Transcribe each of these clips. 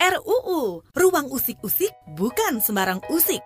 RUU, Ruang Usik-Usik bukan sembarang usik.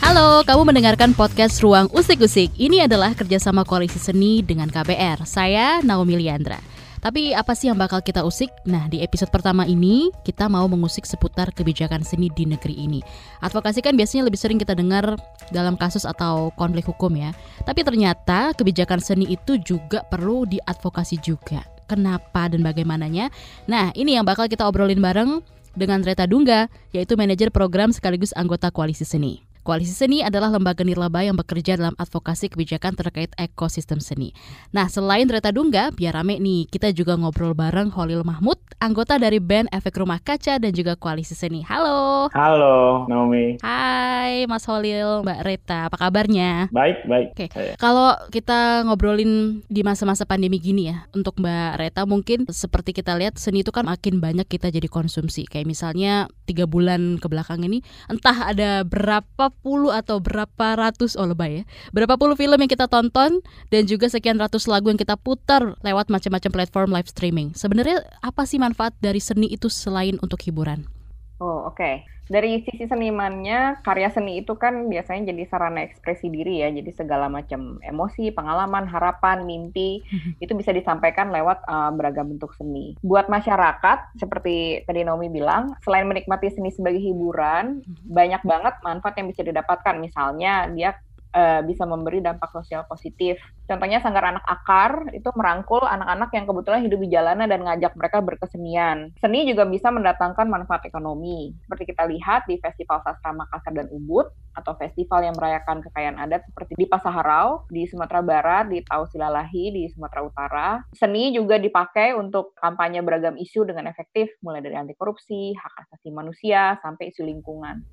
Halo, kamu mendengarkan podcast Ruang Usik-Usik. Ini adalah kerjasama koalisi seni dengan KBR. Saya Naomi Liandra. Tapi apa sih yang bakal kita usik? Nah, di episode pertama ini kita mau mengusik seputar kebijakan seni di negeri ini. Advokasi kan biasanya lebih sering kita dengar dalam kasus atau konflik hukum ya. Tapi ternyata kebijakan seni itu juga perlu diadvokasi juga. Kenapa dan bagaimananya? Nah, ini yang bakal kita obrolin bareng dengan Reta Dungga, yaitu manajer program sekaligus anggota koalisi seni. Koalisi Seni adalah lembaga nirlaba yang bekerja dalam advokasi kebijakan terkait ekosistem seni. Nah, selain Reta Dungga, biar rame nih, kita juga ngobrol bareng Holil Mahmud, anggota dari band Efek Rumah Kaca dan juga Koalisi Seni. Halo. Halo, Naomi. Hai, Mas Holil, Mbak Reta, apa kabarnya? Baik, baik. Oke, kalau kita ngobrolin di masa-masa pandemi gini ya, untuk Mbak Reta mungkin seperti kita lihat seni itu kan makin banyak kita jadi konsumsi. Kayak misalnya tiga bulan ke belakang ini, entah ada berapa puluh atau berapa ratus oh lebay ya berapa puluh film yang kita tonton dan juga sekian ratus lagu yang kita putar lewat macam-macam platform live streaming sebenarnya apa sih manfaat dari seni itu selain untuk hiburan Oh, oke. Okay. Dari sisi senimannya, karya seni itu kan biasanya jadi sarana ekspresi diri ya. Jadi segala macam emosi, pengalaman, harapan, mimpi itu bisa disampaikan lewat uh, beragam bentuk seni. Buat masyarakat, seperti tadi Naomi bilang, selain menikmati seni sebagai hiburan, banyak banget manfaat yang bisa didapatkan. Misalnya dia uh, bisa memberi dampak sosial positif. Contohnya Sanggar Anak Akar itu merangkul anak-anak yang kebetulan hidup di jalanan dan ngajak mereka berkesenian. Seni juga bisa mendatangkan manfaat ekonomi. Seperti kita lihat di Festival Sastra Makassar dan Ubud atau festival yang merayakan kekayaan adat seperti di Pasaharau, di Sumatera Barat, di Tau Silalahi, di Sumatera Utara. Seni juga dipakai untuk kampanye beragam isu dengan efektif, mulai dari anti korupsi, hak asasi manusia, sampai isu lingkungan.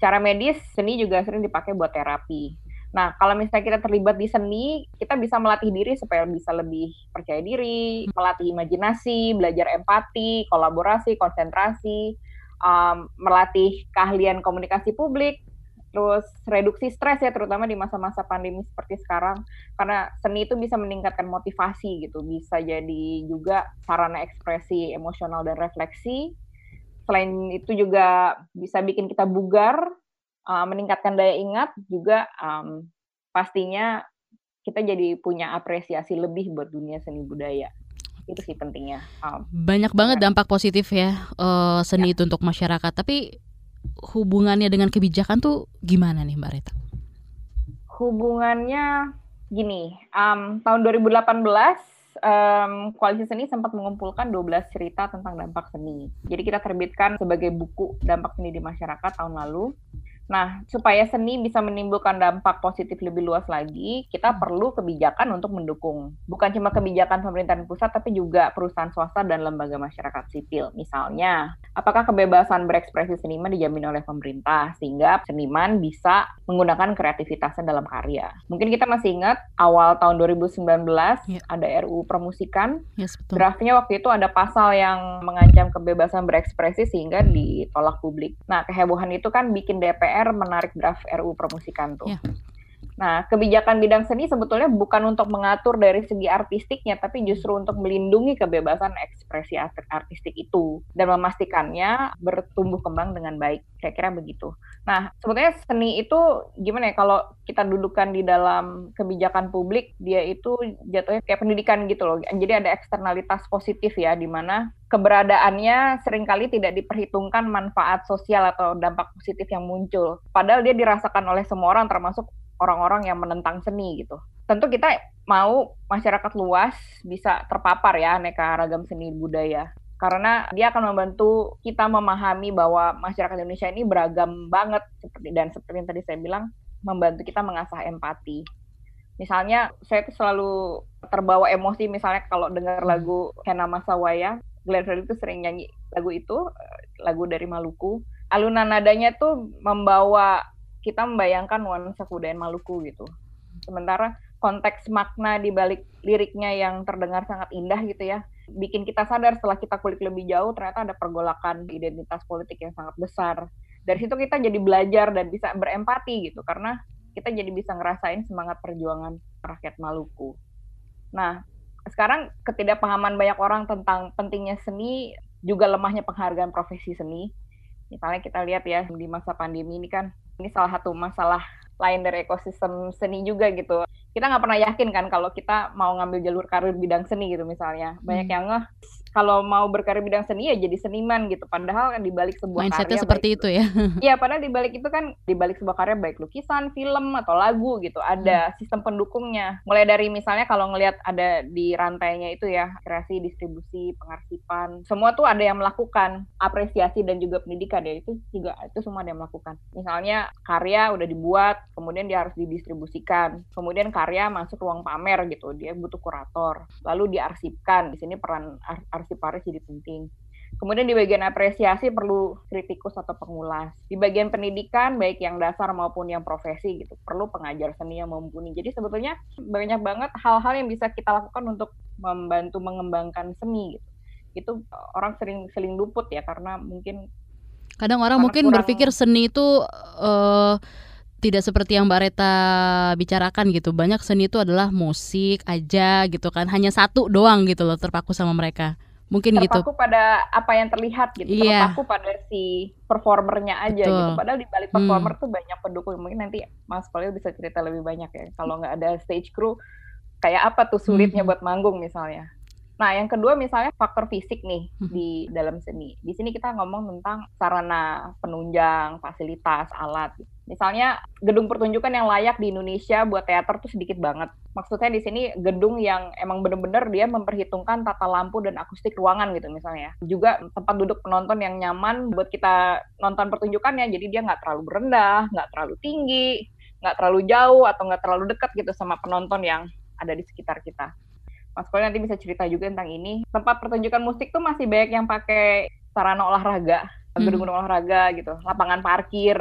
Cara medis, seni juga sering dipakai buat terapi. Nah, kalau misalnya kita terlibat di seni, kita bisa melatih diri supaya bisa lebih percaya diri, melatih imajinasi, belajar empati, kolaborasi, konsentrasi, um, melatih keahlian komunikasi publik, terus reduksi stres ya, terutama di masa-masa pandemi seperti sekarang, karena seni itu bisa meningkatkan motivasi gitu, bisa jadi juga sarana ekspresi emosional dan refleksi. Selain itu juga bisa bikin kita bugar, uh, meningkatkan daya ingat juga um, pastinya kita jadi punya apresiasi lebih buat dunia seni budaya itu sih pentingnya um, banyak banget dampak positif ya uh, seni ya. itu untuk masyarakat tapi hubungannya dengan kebijakan tuh gimana nih mbak Rita hubungannya gini um, tahun 2018 um, koalisi seni sempat mengumpulkan 12 cerita tentang dampak seni. Jadi kita terbitkan sebagai buku dampak seni di masyarakat tahun lalu. Nah, supaya seni bisa menimbulkan dampak positif lebih luas lagi, kita hmm. perlu kebijakan untuk mendukung. Bukan cuma kebijakan pemerintahan pusat, tapi juga perusahaan swasta dan lembaga masyarakat sipil. Misalnya, apakah kebebasan berekspresi seniman dijamin oleh pemerintah, sehingga seniman bisa menggunakan kreativitasnya dalam karya. Mungkin kita masih ingat, awal tahun 2019 yeah. ada RUU Permusikan. Yes, betul. Draftnya waktu itu ada pasal yang mengancam kebebasan berekspresi sehingga ditolak publik. Nah, kehebohan itu kan bikin DPR DPR menarik draft RUU permusikan tuh. Yeah. Nah, kebijakan bidang seni sebetulnya bukan untuk mengatur dari segi artistiknya, tapi justru untuk melindungi kebebasan ekspresi artistik itu dan memastikannya bertumbuh kembang dengan baik. Kira-kira begitu. Nah, sebetulnya seni itu gimana ya kalau kita dudukan di dalam kebijakan publik, dia itu jatuhnya kayak pendidikan gitu loh. Jadi ada eksternalitas positif ya, di mana keberadaannya sering kali tidak diperhitungkan manfaat sosial atau dampak positif yang muncul. Padahal dia dirasakan oleh semua orang termasuk orang-orang yang menentang seni gitu. Tentu kita mau masyarakat luas bisa terpapar ya aneka ragam seni budaya. Karena dia akan membantu kita memahami bahwa masyarakat Indonesia ini beragam banget seperti dan seperti yang tadi saya bilang membantu kita mengasah empati. Misalnya saya tuh selalu terbawa emosi misalnya kalau dengar lagu Kena Masa Waya, Glenn Fredly itu sering nyanyi lagu itu, lagu dari Maluku. Alunan nadanya tuh membawa kita membayangkan nuansa kebudayaan Maluku gitu. Sementara konteks makna di balik liriknya yang terdengar sangat indah gitu ya, bikin kita sadar setelah kita kulik lebih jauh ternyata ada pergolakan identitas politik yang sangat besar. Dari situ kita jadi belajar dan bisa berempati gitu karena kita jadi bisa ngerasain semangat perjuangan rakyat Maluku. Nah, sekarang ketidakpahaman banyak orang tentang pentingnya seni juga lemahnya penghargaan profesi seni. Misalnya kita lihat ya di masa pandemi ini kan ini salah satu masalah lain dari ekosistem seni juga gitu. Kita nggak pernah yakin kan kalau kita mau ngambil jalur karir bidang seni gitu misalnya. Banyak hmm. yang ngeh kalau mau berkarir bidang seni ya jadi seniman gitu. Padahal kan di balik sebuah Mindsetnya karya seperti itu ya. Iya, padahal di balik itu kan di balik sebuah karya baik lukisan, film atau lagu gitu, ada hmm. sistem pendukungnya. Mulai dari misalnya kalau ngelihat ada di rantainya itu ya, kreasi, distribusi, pengarsipan, semua tuh ada yang melakukan apresiasi dan juga pendidikan ya itu juga itu semua ada yang melakukan. Misalnya karya udah dibuat, kemudian dia harus didistribusikan. Kemudian karya masuk ruang pamer gitu, dia butuh kurator. Lalu diarsipkan. Di sini peran arsiparis jadi penting. Kemudian di bagian apresiasi perlu kritikus atau pengulas. Di bagian pendidikan baik yang dasar maupun yang profesi gitu perlu pengajar seni yang mumpuni. Jadi sebetulnya banyak banget hal-hal yang bisa kita lakukan untuk membantu mengembangkan seni gitu. Itu orang sering sering luput ya karena mungkin kadang orang mungkin kurang... berpikir seni itu uh, tidak seperti yang Mbak Reta bicarakan gitu. Banyak seni itu adalah musik aja gitu kan. Hanya satu doang gitu loh terpaku sama mereka mungkin terpaku gitu terpaku pada apa yang terlihat gitu yeah. terpaku pada si performernya aja Betul. gitu padahal di balik performer hmm. tuh banyak pendukung mungkin nanti Mas Polio bisa cerita lebih banyak ya kalau nggak ada stage crew kayak apa tuh sulitnya hmm. buat manggung misalnya Nah, yang kedua misalnya faktor fisik nih hmm. di dalam seni. Di sini kita ngomong tentang sarana penunjang, fasilitas, alat. Misalnya gedung pertunjukan yang layak di Indonesia buat teater tuh sedikit banget. Maksudnya di sini gedung yang emang bener-bener dia memperhitungkan tata lampu dan akustik ruangan gitu misalnya. Juga tempat duduk penonton yang nyaman buat kita nonton pertunjukannya. Jadi dia nggak terlalu rendah, nggak terlalu tinggi, nggak terlalu jauh atau nggak terlalu dekat gitu sama penonton yang ada di sekitar kita. Mas Koli nanti bisa cerita juga tentang ini. Tempat pertunjukan musik tuh masih banyak yang pakai sarana olahraga, hmm. gedung-gedung olahraga gitu, lapangan parkir.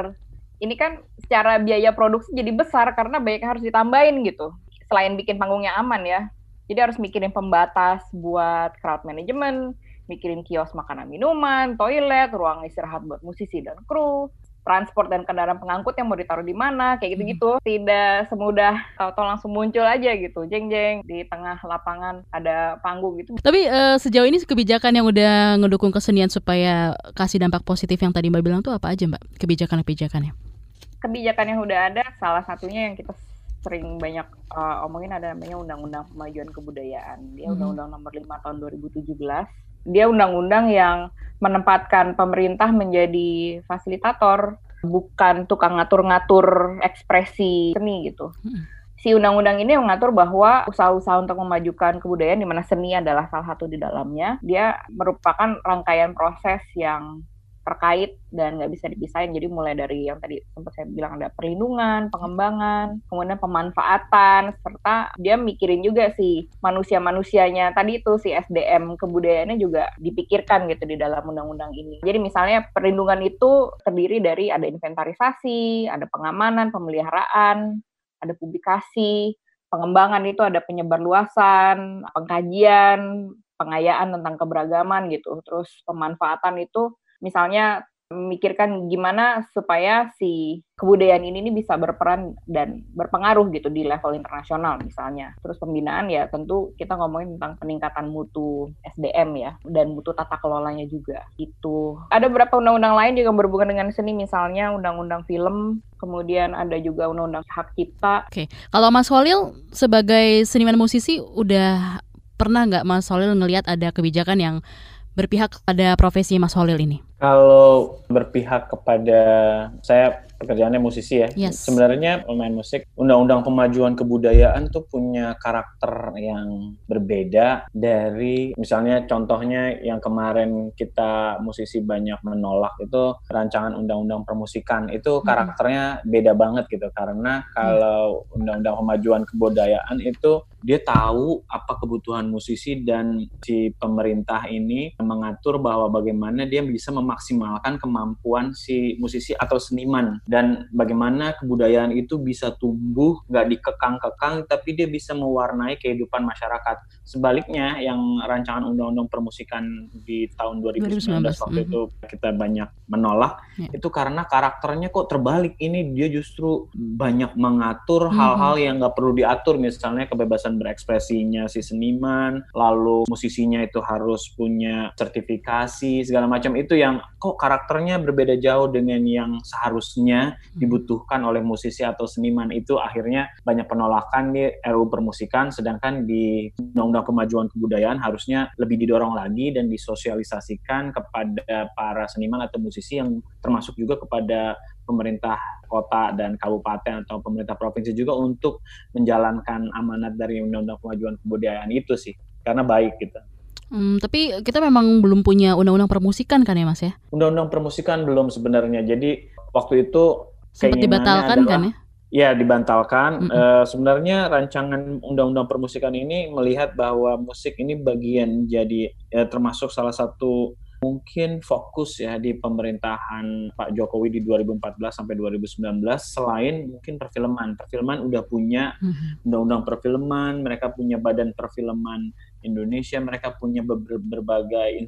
Ini kan secara biaya produksi jadi besar karena banyak yang harus ditambahin gitu. Selain bikin panggungnya aman ya, jadi harus mikirin pembatas buat crowd management, mikirin kios makanan minuman, toilet, ruang istirahat buat musisi dan kru, transport dan kendaraan pengangkut yang mau ditaruh di mana kayak gitu-gitu hmm. tidak semudah tahu-tahu langsung muncul aja gitu jeng-jeng di tengah lapangan ada panggung gitu tapi uh, sejauh ini kebijakan yang udah ngedukung kesenian supaya kasih dampak positif yang tadi mbak bilang tuh apa aja mbak kebijakan-kebijakannya kebijakan yang udah ada salah satunya yang kita sering banyak uh, omongin ada namanya Undang-Undang Pemajuan Kebudayaan. Dia hmm. Undang-Undang Nomor 5 Tahun 2017 dia undang-undang yang menempatkan pemerintah menjadi fasilitator, bukan tukang ngatur-ngatur ekspresi seni gitu. Hmm. Si undang-undang ini mengatur bahwa usaha-usaha untuk memajukan kebudayaan di mana seni adalah salah satu di dalamnya, dia merupakan rangkaian proses yang terkait dan nggak bisa dipisahin. Jadi mulai dari yang tadi sempat saya bilang ada perlindungan, pengembangan, kemudian pemanfaatan, serta dia mikirin juga sih manusia-manusianya. Tadi itu si SDM kebudayaannya juga dipikirkan gitu di dalam undang-undang ini. Jadi misalnya perlindungan itu terdiri dari ada inventarisasi, ada pengamanan, pemeliharaan, ada publikasi, pengembangan itu ada penyebarluasan, pengkajian, pengayaan tentang keberagaman gitu. Terus pemanfaatan itu misalnya memikirkan gimana supaya si kebudayaan ini, ini bisa berperan dan berpengaruh gitu di level internasional misalnya. Terus pembinaan ya tentu kita ngomongin tentang peningkatan mutu SDM ya dan mutu tata kelolanya juga. Itu ada beberapa undang-undang lain juga berhubungan dengan seni misalnya undang-undang film, kemudian ada juga undang-undang hak cipta. Oke, kalau Mas Holil sebagai seniman musisi udah pernah nggak Mas Holil ngelihat ada kebijakan yang berpihak pada profesi Mas Holil ini? Kalau berpihak kepada saya pekerjaannya musisi ya. Yes. Sebenarnya pemain musik, undang-undang pemajuan kebudayaan tuh punya karakter yang berbeda dari misalnya contohnya yang kemarin kita musisi banyak menolak itu rancangan undang-undang permusikan itu hmm. karakternya beda banget gitu karena kalau undang-undang pemajuan kebudayaan itu dia tahu apa kebutuhan musisi dan si pemerintah ini mengatur bahwa bagaimana dia bisa memaksimalkan kemampuan si musisi atau seniman dan bagaimana kebudayaan itu bisa tumbuh nggak dikekang-kekang tapi dia bisa mewarnai kehidupan masyarakat. Sebaliknya yang rancangan undang-undang permusikan di tahun 2019, 2019. waktu mm -hmm. itu kita banyak menolak yeah. itu karena karakternya kok terbalik ini dia justru banyak mengatur mm-hmm. hal-hal mm -hmm. yang nggak perlu diatur misalnya kebebasan berekspresinya si seniman lalu musisinya itu harus punya sertifikasi segala macam itu yang kok karakternya berbeda jauh dengan yang seharusnya mm-hmm. dibutuhkan oleh musisi atau seniman itu akhirnya banyak penolakan di RUU permusikan sedangkan di undang-undang kemajuan kebudayaan harusnya lebih didorong lagi dan disosialisasikan kepada para seniman atau musisi yang termasuk juga kepada pemerintah kota dan kabupaten atau pemerintah provinsi juga untuk menjalankan amanat dari Undang-Undang Kemajuan Kebudayaan itu sih karena baik gitu. Hmm, tapi kita memang belum punya undang-undang permusikan kan ya Mas ya? Undang-undang permusikan belum sebenarnya. Jadi waktu itu sempat dibatalkan adalah, kan ya? Ya dibantalkan. Mm -hmm. uh, sebenarnya rancangan undang-undang permusikan ini melihat bahwa musik ini bagian jadi ya, termasuk salah satu mungkin fokus ya di pemerintahan Pak Jokowi di 2014 sampai 2019 selain mungkin perfilman. Perfilman udah punya mhm. undang-undang perfilman, mereka punya badan perfilman Indonesia, mereka punya berbagai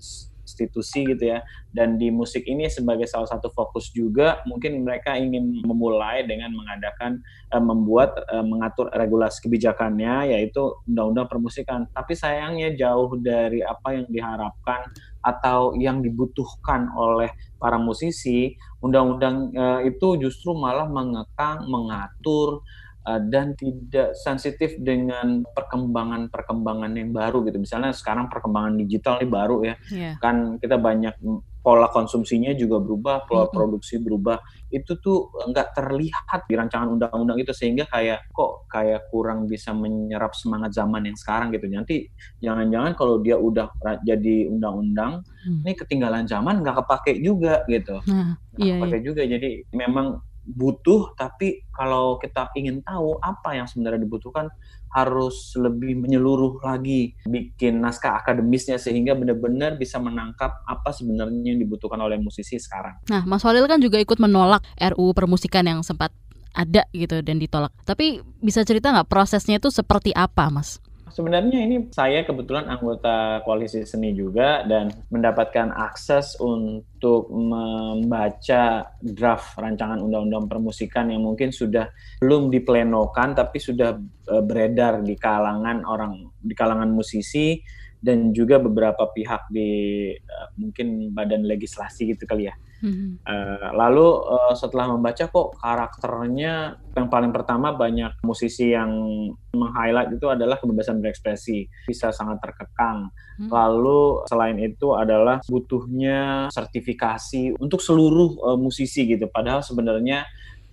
institusi gitu ya. Dan di musik ini sebagai salah satu fokus juga mungkin mereka ingin memulai dengan mengadakan uh, membuat uh, mengatur regulasi kebijakannya yaitu undang-undang permusikan. Tapi sayangnya jauh dari apa yang diharapkan atau yang dibutuhkan oleh para musisi, undang-undang uh, itu justru malah mengekang, mengatur Uh, dan tidak sensitif dengan perkembangan-perkembangan yang baru gitu. Misalnya sekarang perkembangan digital ini baru ya, yeah. kan kita banyak pola konsumsinya juga berubah, pola mm -hmm. produksi berubah. Itu tuh nggak terlihat di rancangan undang-undang itu sehingga kayak kok kayak kurang bisa menyerap semangat zaman yang sekarang gitu. Nanti jangan-jangan kalau dia udah jadi undang-undang, mm. ini ketinggalan zaman nggak kepake juga gitu. Nah, nggak iya, kepake iya. juga. Jadi memang butuh tapi kalau kita ingin tahu apa yang sebenarnya dibutuhkan harus lebih menyeluruh lagi bikin naskah akademisnya sehingga benar-benar bisa menangkap apa sebenarnya yang dibutuhkan oleh musisi sekarang. Nah, Mas Walil kan juga ikut menolak RUU permusikan yang sempat ada gitu dan ditolak. Tapi bisa cerita nggak prosesnya itu seperti apa, Mas? Sebenarnya ini saya kebetulan anggota koalisi seni juga dan mendapatkan akses untuk membaca draft rancangan undang-undang permusikan yang mungkin sudah belum diplenokan tapi sudah e, beredar di kalangan orang di kalangan musisi dan juga beberapa pihak di e, mungkin badan legislasi gitu kali ya. Mm-hmm. Uh, lalu uh, setelah membaca kok karakternya yang paling pertama banyak musisi yang meng-highlight itu adalah kebebasan berekspresi bisa sangat terkekang. Mm-hmm. Lalu selain itu adalah butuhnya sertifikasi untuk seluruh uh, musisi gitu. Padahal sebenarnya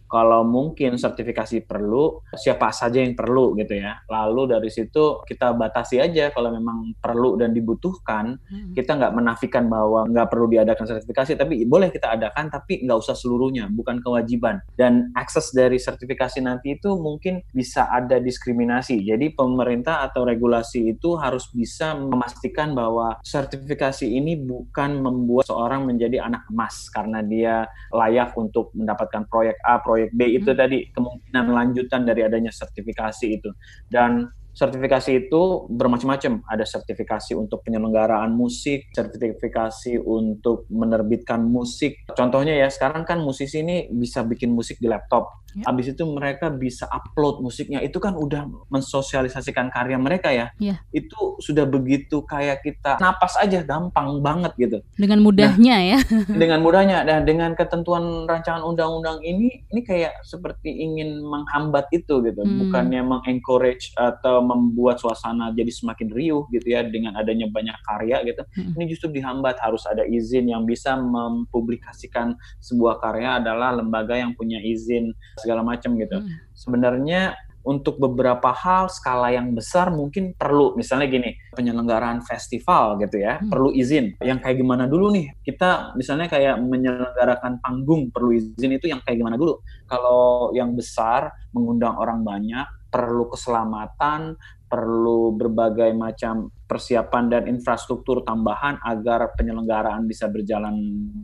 kalau mungkin sertifikasi perlu, siapa saja yang perlu gitu ya. Lalu dari situ kita batasi aja kalau memang perlu dan dibutuhkan, hmm. kita nggak menafikan bahwa nggak perlu diadakan sertifikasi, tapi boleh kita adakan, tapi nggak usah seluruhnya, bukan kewajiban. Dan akses dari sertifikasi nanti itu mungkin bisa ada diskriminasi. Jadi pemerintah atau regulasi itu harus bisa memastikan bahwa sertifikasi ini bukan membuat seorang menjadi anak emas karena dia layak untuk mendapatkan proyek A, proyek proyek B itu hmm. tadi kemungkinan lanjutan dari adanya sertifikasi itu. Dan sertifikasi itu bermacam-macam. Ada sertifikasi untuk penyelenggaraan musik sertifikasi untuk menerbitkan musik. Contohnya ya sekarang kan musisi ini bisa bikin musik di laptop Ya. Habis itu mereka bisa upload musiknya. Itu kan udah mensosialisasikan karya mereka ya. ya. Itu sudah begitu kayak kita napas aja gampang banget gitu. Dengan mudahnya nah, ya. dengan mudahnya dan dengan ketentuan rancangan undang-undang ini ini kayak seperti ingin menghambat itu gitu. Hmm. Bukannya mengencourage atau membuat suasana jadi semakin riuh gitu ya dengan adanya banyak karya gitu. Hmm. Ini justru dihambat harus ada izin yang bisa mempublikasikan sebuah karya adalah lembaga yang punya izin segala macam gitu. Hmm. Sebenarnya untuk beberapa hal skala yang besar mungkin perlu misalnya gini penyelenggaraan festival gitu ya hmm. perlu izin yang kayak gimana dulu nih kita misalnya kayak menyelenggarakan panggung perlu izin itu yang kayak gimana dulu kalau yang besar mengundang orang banyak perlu keselamatan, perlu berbagai macam persiapan dan infrastruktur tambahan agar penyelenggaraan bisa berjalan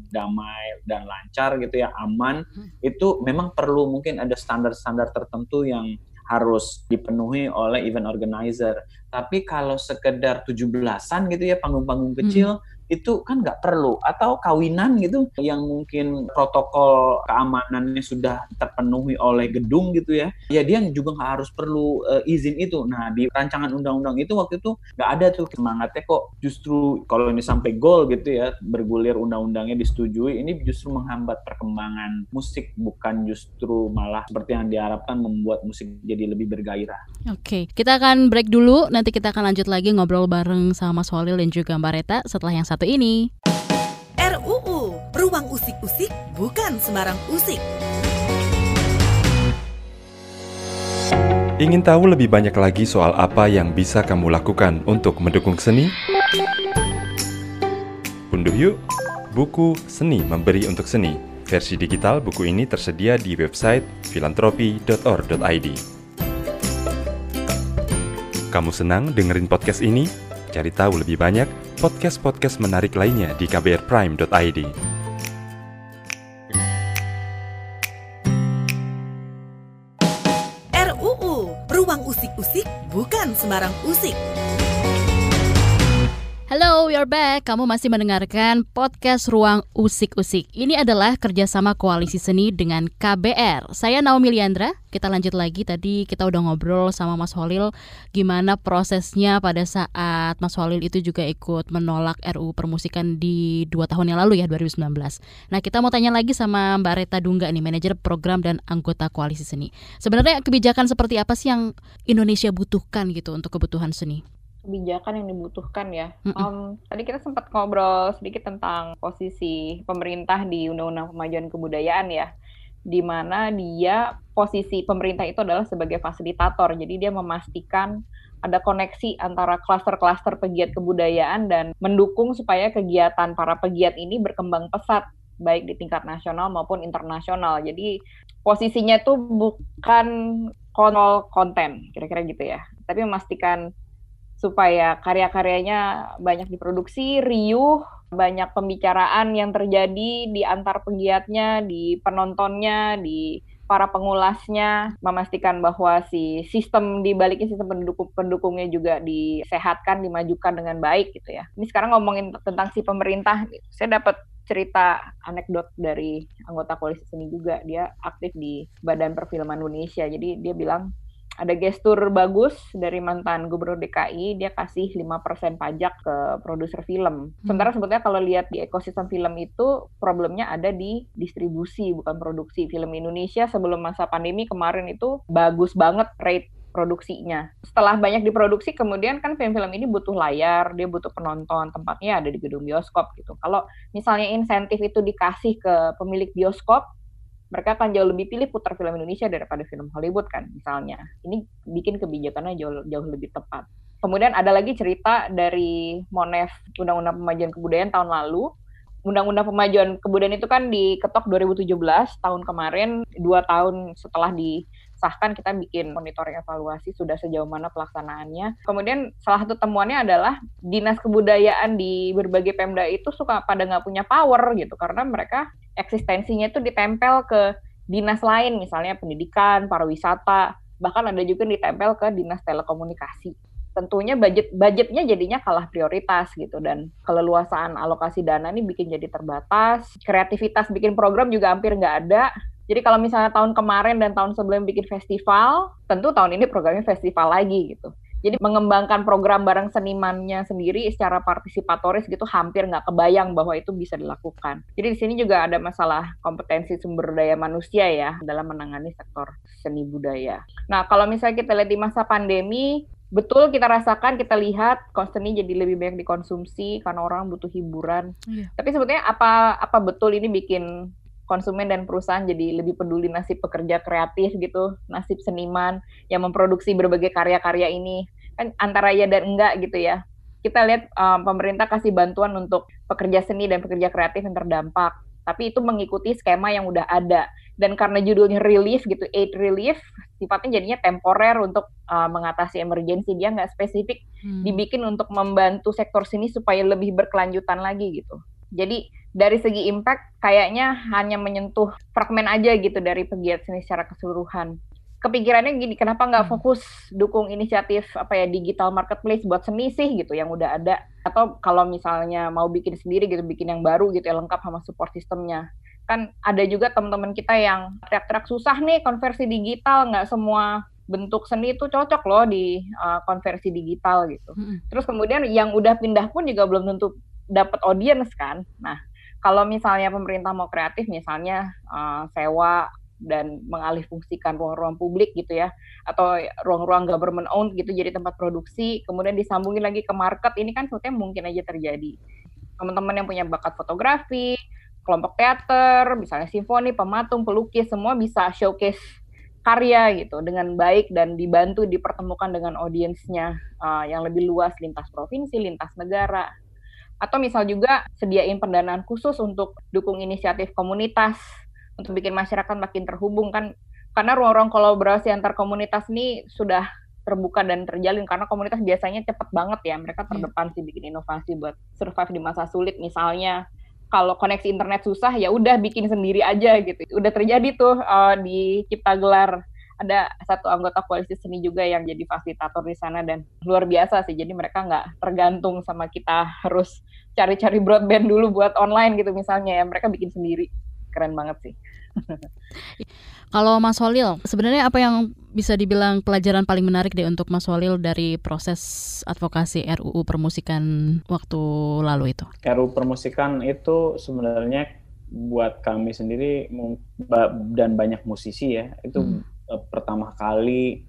damai dan lancar gitu ya, aman. Hmm. Itu memang perlu mungkin ada standar-standar tertentu yang harus dipenuhi oleh event organizer. Tapi kalau sekedar tujuh belasan gitu ya panggung-panggung kecil hmm itu kan nggak perlu. Atau kawinan gitu yang mungkin protokol keamanannya sudah terpenuhi oleh gedung gitu ya. Ya dia juga nggak harus perlu uh, izin itu. Nah di rancangan undang-undang itu waktu itu nggak ada tuh semangatnya kok justru kalau ini sampai gol gitu ya bergulir undang-undangnya disetujui ini justru menghambat perkembangan musik bukan justru malah seperti yang diharapkan membuat musik jadi lebih bergairah. Oke, kita akan break dulu nanti kita akan lanjut lagi ngobrol bareng sama Mas Walil dan juga Mbak Reta setelah yang satu ini. RUU, Ruang Usik-Usik bukan sembarang usik. Ingin tahu lebih banyak lagi soal apa yang bisa kamu lakukan untuk mendukung seni? Unduh yuk, buku Seni Memberi Untuk Seni. Versi digital buku ini tersedia di website filantropi.org.id. Kamu senang dengerin podcast ini? Cari tahu lebih banyak podcast-podcast menarik lainnya di kbrprime.id. RUU, Ruang Usik-Usik bukan sembarang usik. Are back. Kamu masih mendengarkan podcast Ruang Usik-Usik. Ini adalah kerjasama koalisi seni dengan KBR. Saya Naomi Liandra. Kita lanjut lagi. Tadi kita udah ngobrol sama Mas Holil gimana prosesnya pada saat Mas Holil itu juga ikut menolak RUU permusikan di dua tahun yang lalu ya, 2019. Nah, kita mau tanya lagi sama Mbak Reta Dungga nih, manajer program dan anggota koalisi seni. Sebenarnya kebijakan seperti apa sih yang Indonesia butuhkan gitu untuk kebutuhan seni? Kebijakan yang dibutuhkan ya. Um, tadi kita sempat ngobrol sedikit tentang posisi pemerintah di Undang-Undang Pemajuan Kebudayaan ya, di mana dia posisi pemerintah itu adalah sebagai fasilitator. Jadi dia memastikan ada koneksi antara klaster-klaster pegiat kebudayaan dan mendukung supaya kegiatan para pegiat ini berkembang pesat baik di tingkat nasional maupun internasional. Jadi posisinya itu bukan kontrol konten, kira-kira gitu ya, tapi memastikan supaya karya-karyanya banyak diproduksi, riuh, banyak pembicaraan yang terjadi di antar penggiatnya, di penontonnya, di para pengulasnya, memastikan bahwa si sistem di baliknya sistem pendukung pendukungnya juga disehatkan, dimajukan dengan baik gitu ya. Ini sekarang ngomongin tentang si pemerintah, saya dapat cerita anekdot dari anggota koalisi seni juga. Dia aktif di Badan Perfilman Indonesia. Jadi dia bilang ada gestur bagus dari mantan gubernur DKI, dia kasih 5% pajak ke produser film. Hmm. Sementara sebetulnya kalau lihat di ekosistem film itu problemnya ada di distribusi bukan produksi. Film Indonesia sebelum masa pandemi kemarin itu bagus banget rate produksinya. Setelah banyak diproduksi, kemudian kan film-film ini butuh layar, dia butuh penonton, tempatnya ada di gedung bioskop gitu. Kalau misalnya insentif itu dikasih ke pemilik bioskop, mereka akan jauh lebih pilih putar film Indonesia daripada film Hollywood kan misalnya. Ini bikin kebijakannya jauh jauh lebih tepat. Kemudian ada lagi cerita dari Monef Undang-Undang Pemajuan Kebudayaan tahun lalu. Undang-Undang Pemajuan Kebudayaan itu kan diketok 2017 tahun kemarin, dua tahun setelah disahkan kita bikin monitoring evaluasi sudah sejauh mana pelaksanaannya. Kemudian salah satu temuannya adalah dinas kebudayaan di berbagai pemda itu suka pada nggak punya power gitu karena mereka eksistensinya itu ditempel ke dinas lain, misalnya pendidikan, pariwisata, bahkan ada juga ditempel ke dinas telekomunikasi. Tentunya budget budgetnya jadinya kalah prioritas gitu dan keleluasaan alokasi dana ini bikin jadi terbatas. Kreativitas bikin program juga hampir nggak ada. Jadi kalau misalnya tahun kemarin dan tahun sebelum bikin festival, tentu tahun ini programnya festival lagi gitu. Jadi mengembangkan program bareng senimannya sendiri secara partisipatoris gitu hampir nggak kebayang bahwa itu bisa dilakukan. Jadi di sini juga ada masalah kompetensi sumber daya manusia ya dalam menangani sektor seni budaya. Nah kalau misalnya kita lihat di masa pandemi, betul kita rasakan, kita lihat seni jadi lebih banyak dikonsumsi karena orang butuh hiburan. Iya. Tapi sebetulnya apa apa betul ini bikin konsumen dan perusahaan jadi lebih peduli nasib pekerja kreatif gitu, nasib seniman yang memproduksi berbagai karya-karya ini. Kan antara ya dan enggak gitu ya. Kita lihat um, pemerintah kasih bantuan untuk pekerja seni dan pekerja kreatif yang terdampak. Tapi itu mengikuti skema yang udah ada. dan karena judulnya relief gitu aid relief sifatnya jadinya temporer untuk uh, mengatasi emergensi dia nggak spesifik hmm. dibikin untuk membantu sektor sini supaya lebih berkelanjutan lagi gitu jadi dari segi impact kayaknya hanya menyentuh fragmen aja gitu dari pegiat seni secara keseluruhan kepikirannya gini kenapa nggak hmm. fokus dukung inisiatif apa ya digital marketplace buat seni sih gitu yang udah ada atau kalau misalnya mau bikin sendiri gitu bikin yang baru gitu ya lengkap sama support sistemnya kan ada juga teman-teman kita yang teriak-teriak susah nih konversi digital nggak semua bentuk seni itu cocok loh di uh, konversi digital gitu. Hmm. Terus kemudian yang udah pindah pun juga belum tentu dapat audience kan. Nah, kalau misalnya pemerintah mau kreatif misalnya uh, sewa dan mengalih fungsikan ruang-ruang publik gitu ya atau ruang-ruang government owned gitu jadi tempat produksi kemudian disambungin lagi ke market ini kan sebetulnya mungkin aja terjadi teman-teman yang punya bakat fotografi kelompok teater, misalnya simfoni, pematung, pelukis, semua bisa showcase karya gitu dengan baik dan dibantu dipertemukan dengan audiensnya uh, yang lebih luas lintas provinsi, lintas negara. Atau misal juga sediain pendanaan khusus untuk dukung inisiatif komunitas untuk bikin masyarakat makin terhubung kan karena ruang-ruang kolaborasi antar komunitas ini sudah terbuka dan terjalin karena komunitas biasanya cepat banget ya mereka iya. terdepan sih bikin inovasi buat survive di masa sulit misalnya kalau koneksi internet susah ya udah bikin sendiri aja gitu. Udah terjadi tuh uh, di Cipta Gelar ada satu anggota koalisi seni juga yang jadi fasilitator di sana dan luar biasa sih. Jadi mereka nggak tergantung sama kita harus cari-cari broadband dulu buat online gitu misalnya ya. Mereka bikin sendiri. Keren banget sih. Kalau Mas Walil, sebenarnya apa yang bisa dibilang pelajaran paling menarik deh untuk Mas Walil dari proses advokasi RUU permusikan waktu lalu itu? RUU permusikan itu sebenarnya buat kami sendiri dan banyak musisi ya, itu hmm. Eh, pertama kali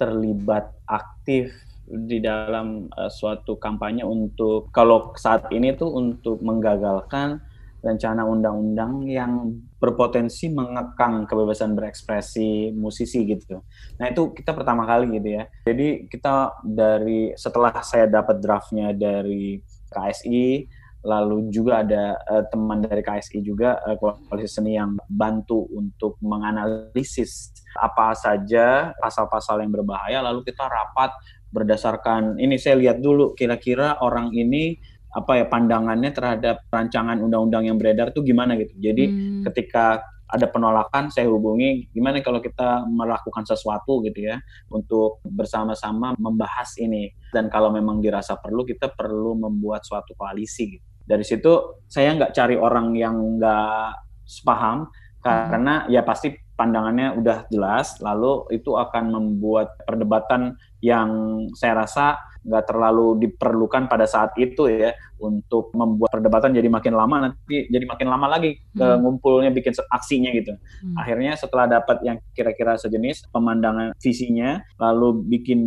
terlibat aktif di dalam uh, suatu kampanye untuk kalau saat ini tuh untuk menggagalkan rencana undang-undang yang berpotensi mengekang kebebasan berekspresi musisi gitu. Nah itu kita pertama kali gitu ya. Jadi kita dari setelah saya dapat draftnya dari KSI, lalu juga ada uh, teman dari KSI juga uh, koalisi seni yang bantu untuk menganalisis apa saja pasal-pasal yang berbahaya, lalu kita rapat berdasarkan ini saya lihat dulu kira-kira orang ini apa ya pandangannya terhadap rancangan undang-undang yang beredar itu gimana gitu. Jadi hmm. ketika ada penolakan saya hubungi gimana kalau kita melakukan sesuatu gitu ya untuk bersama-sama membahas ini dan kalau memang dirasa perlu kita perlu membuat suatu koalisi gitu. Dari situ saya nggak cari orang yang nggak sepaham karena hmm. ya pasti pandangannya udah jelas lalu itu akan membuat perdebatan yang saya rasa nggak terlalu diperlukan pada saat itu ya untuk membuat perdebatan jadi makin lama nanti jadi makin lama lagi ke hmm. ngumpulnya bikin aksinya gitu. Hmm. Akhirnya setelah dapat yang kira-kira sejenis pemandangan visinya lalu bikin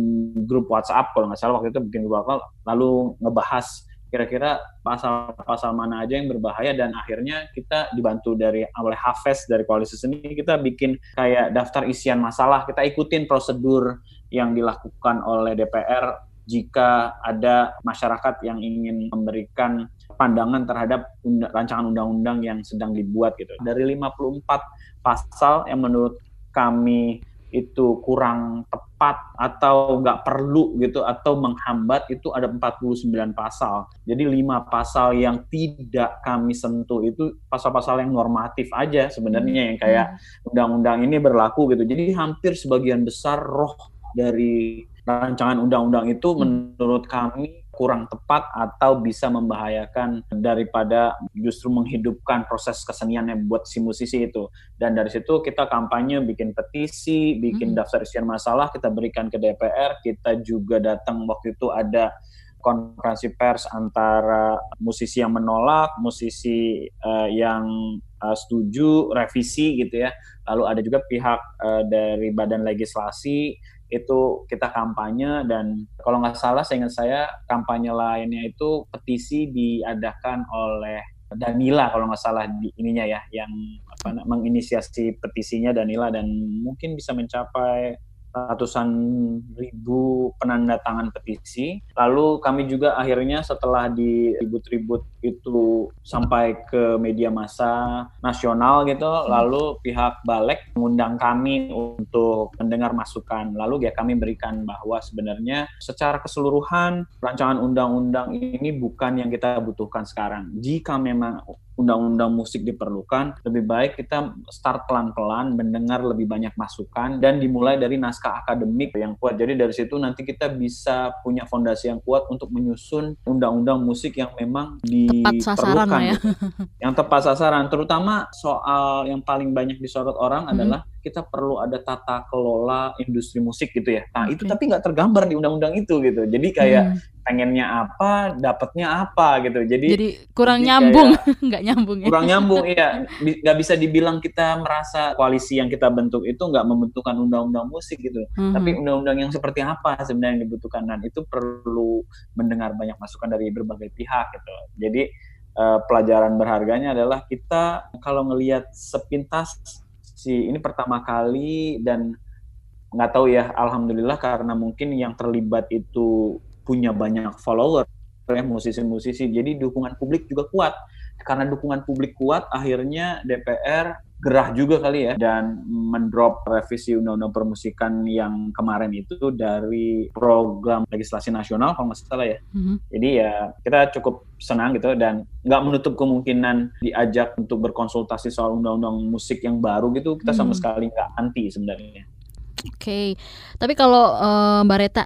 grup WhatsApp kalau nggak salah waktu itu bikin grup WhatsApp lalu ngebahas kira-kira pasal-pasal mana aja yang berbahaya dan akhirnya kita dibantu dari oleh Hafes dari koalisi seni kita bikin kayak daftar isian masalah kita ikutin prosedur yang dilakukan oleh DPR jika ada masyarakat yang ingin memberikan pandangan terhadap undang, rancangan undang-undang yang sedang dibuat gitu. Dari 54 pasal yang menurut kami itu kurang tepat atau nggak perlu gitu atau menghambat itu ada 49 pasal. Jadi lima pasal yang tidak kami sentuh itu pasal-pasal yang normatif aja sebenarnya yang kayak hmm. undang-undang ini berlaku gitu. Jadi hampir sebagian besar roh dari rancangan undang-undang itu hmm. menurut kami kurang tepat atau bisa membahayakan daripada justru menghidupkan proses kesenian yang buat si musisi itu. Dan dari situ kita kampanye bikin petisi, bikin hmm. daftar isian masalah, kita berikan ke DPR, kita juga datang waktu itu ada konferensi pers antara musisi yang menolak, musisi uh, yang uh, setuju revisi gitu ya. Lalu ada juga pihak uh, dari badan legislasi itu kita kampanye dan kalau nggak salah saya ingat saya kampanye lainnya itu petisi diadakan oleh Danila kalau nggak salah di ininya ya yang apa menginisiasi petisinya Danila dan mungkin bisa mencapai ratusan ribu penanda tangan petisi. Lalu kami juga akhirnya setelah di ribut-ribut itu sampai ke media massa nasional gitu, hmm. lalu pihak Balek mengundang kami untuk mendengar masukan. Lalu ya kami berikan bahwa sebenarnya secara keseluruhan rancangan undang-undang ini bukan yang kita butuhkan sekarang. Jika memang undang-undang musik diperlukan, lebih baik kita start pelan-pelan, mendengar lebih banyak masukan, dan dimulai dari naskah akademik yang kuat. Jadi dari situ nanti kita bisa punya fondasi yang kuat untuk menyusun undang-undang musik yang memang diperlukan. Tepat sasaran ya. yang tepat sasaran, terutama soal yang paling banyak disorot orang hmm. adalah kita perlu ada tata kelola industri musik gitu ya. Nah okay. itu tapi nggak tergambar di undang-undang itu gitu. Jadi kayak hmm. Pengennya apa, dapatnya apa gitu. Jadi jadi kurang jadi nyambung, nggak nyambung ya. Kurang nyambung, iya. Nggak bisa dibilang kita merasa koalisi yang kita bentuk itu nggak membentukkan undang-undang musik gitu. Hmm. Tapi undang-undang yang seperti apa sebenarnya yang dibutuhkan dan itu perlu mendengar banyak masukan dari berbagai pihak gitu. Jadi uh, pelajaran berharganya adalah kita kalau ngelihat sepintas si ini pertama kali dan nggak tahu ya alhamdulillah karena mungkin yang terlibat itu punya banyak follower ya musisi-musisi jadi dukungan publik juga kuat karena dukungan publik kuat akhirnya DPR gerah juga kali ya dan mendrop revisi undang-undang permusikan yang kemarin itu dari program legislasi nasional kalau nggak salah ya. Mm-hmm. Jadi ya kita cukup senang gitu dan nggak menutup kemungkinan diajak untuk berkonsultasi soal undang-undang musik yang baru gitu kita sama mm-hmm. sekali nggak anti sebenarnya. Oke, okay. tapi kalau uh, Mbak Reta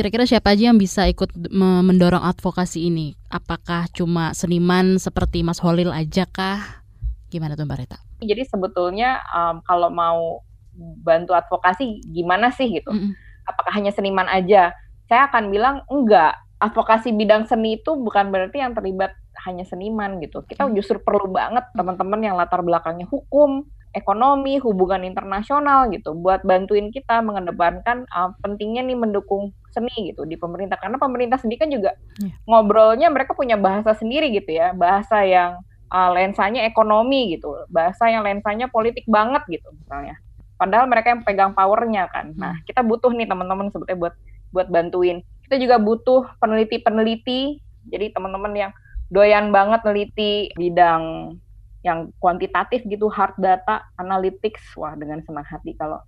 kira-kira siapa aja yang bisa ikut mendorong advokasi ini? Apakah cuma seniman seperti Mas Holil aja kah? Gimana tuh Mbak Reta? Jadi sebetulnya um, kalau mau bantu advokasi gimana sih gitu? Mm -hmm. Apakah hanya seniman aja? Saya akan bilang enggak. Advokasi bidang seni itu bukan berarti yang terlibat hanya seniman gitu. Kita justru perlu banget teman-teman yang latar belakangnya hukum, ekonomi, hubungan internasional gitu buat bantuin kita mengedepankan uh, pentingnya nih mendukung seni gitu di pemerintah karena pemerintah sendiri kan juga yeah. ngobrolnya mereka punya bahasa sendiri gitu ya bahasa yang uh, lensanya ekonomi gitu, bahasa yang lensanya politik banget gitu misalnya. Padahal mereka yang pegang powernya kan. Nah hmm. kita butuh nih teman-teman sebetulnya buat buat bantuin. Kita juga butuh peneliti-peneliti. Jadi teman-teman yang doyan banget neliti bidang yang kuantitatif gitu, hard data, analytics, wah dengan senang hati kalau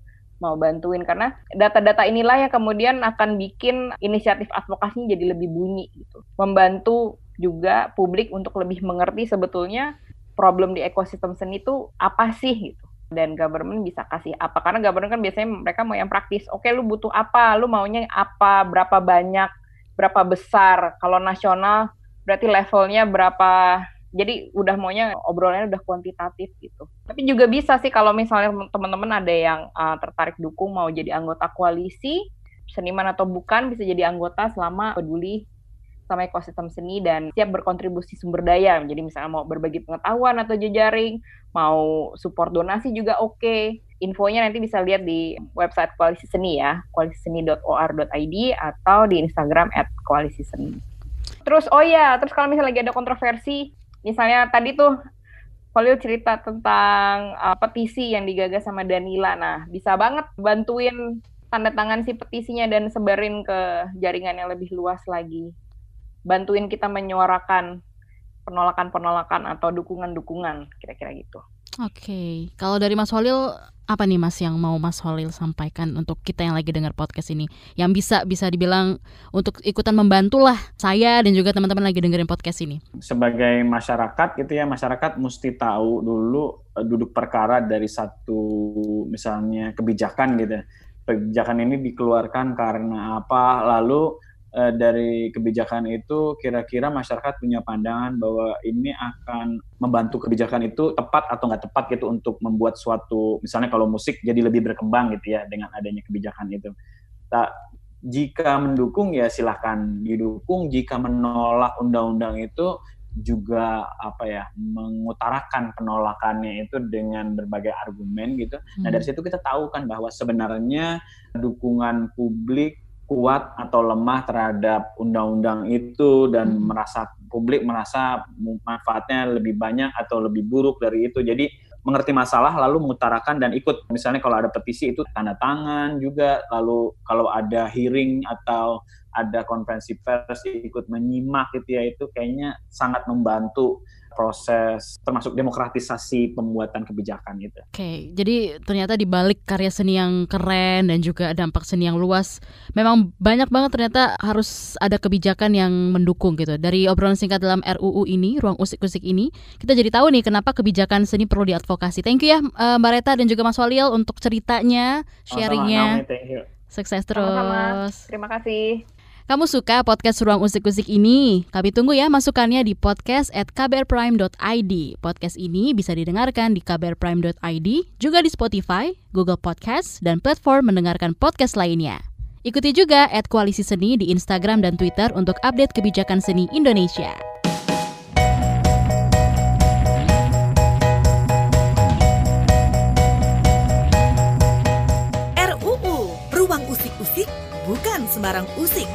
mau bantuin. Karena data-data inilah yang kemudian akan bikin inisiatif advokasinya jadi lebih bunyi gitu. Membantu juga publik untuk lebih mengerti sebetulnya problem di ekosistem seni itu apa sih gitu. Dan government bisa kasih apa. Karena government kan biasanya mereka mau yang praktis. Oke lu butuh apa? Lu maunya apa? Berapa banyak? Berapa besar? Kalau nasional berarti levelnya berapa jadi udah maunya obrolannya udah kuantitatif gitu tapi juga bisa sih kalau misalnya teman-teman ada yang uh, tertarik dukung mau jadi anggota koalisi seniman atau bukan bisa jadi anggota selama peduli sama ekosistem seni dan siap berkontribusi sumber daya. Jadi misalnya mau berbagi pengetahuan atau jejaring, mau support donasi juga oke. Okay. Infonya nanti bisa lihat di website Koalisi Seni ya, koalisiseni.or.id atau di Instagram at koalisi seni. Terus oh ya, terus kalau misalnya lagi ada kontroversi, misalnya tadi tuh Polio cerita tentang uh, petisi yang digagas sama Danila. Nah, bisa banget bantuin tanda tangan si petisinya dan sebarin ke jaringan yang lebih luas lagi bantuin kita menyuarakan penolakan-penolakan atau dukungan-dukungan kira-kira gitu. Oke, okay. kalau dari Mas Holil apa nih Mas yang mau Mas Holil sampaikan untuk kita yang lagi dengar podcast ini, yang bisa bisa dibilang untuk ikutan membantu lah saya dan juga teman-teman lagi dengerin podcast ini. Sebagai masyarakat gitu ya, masyarakat mesti tahu dulu eh, duduk perkara dari satu misalnya kebijakan gitu. Kebijakan ini dikeluarkan karena apa, lalu uh, dari kebijakan itu kira-kira masyarakat punya pandangan bahwa ini akan membantu kebijakan itu tepat atau nggak tepat gitu untuk membuat suatu misalnya kalau musik jadi lebih berkembang gitu ya dengan adanya kebijakan itu. Tak jika mendukung ya silahkan didukung, jika menolak undang-undang itu juga apa ya mengutarakan penolakannya itu dengan berbagai argumen gitu. Nah dari hmm. situ kita tahu kan bahwa sebenarnya dukungan publik kuat atau lemah terhadap undang-undang itu dan hmm. merasa publik merasa manfaatnya lebih banyak atau lebih buruk dari itu. Jadi mengerti masalah lalu mengutarakan dan ikut. Misalnya kalau ada petisi itu tanda tangan juga, lalu kalau ada hearing atau ada konferensi pers ikut menyimak gitu ya itu kayaknya sangat membantu proses termasuk demokratisasi pembuatan kebijakan gitu. Oke, okay, jadi ternyata di balik karya seni yang keren dan juga dampak seni yang luas, memang banyak banget ternyata harus ada kebijakan yang mendukung gitu. Dari obrolan singkat dalam RUU ini, ruang usik-usik ini, kita jadi tahu nih kenapa kebijakan seni perlu diadvokasi. Thank you ya eh, Mbak Reta dan juga Mas Walil untuk ceritanya, sharingnya. Sukses terus. Sama-sama. Terima kasih. Kamu suka podcast Ruang Usik-Usik ini? Kami tunggu ya masukannya di podcast at kbrprime.id. Podcast ini bisa didengarkan di kbrprime.id, juga di Spotify, Google Podcast, dan platform mendengarkan podcast lainnya. Ikuti juga at Koalisi Seni di Instagram dan Twitter untuk update kebijakan seni Indonesia. Bukan sembarang usik.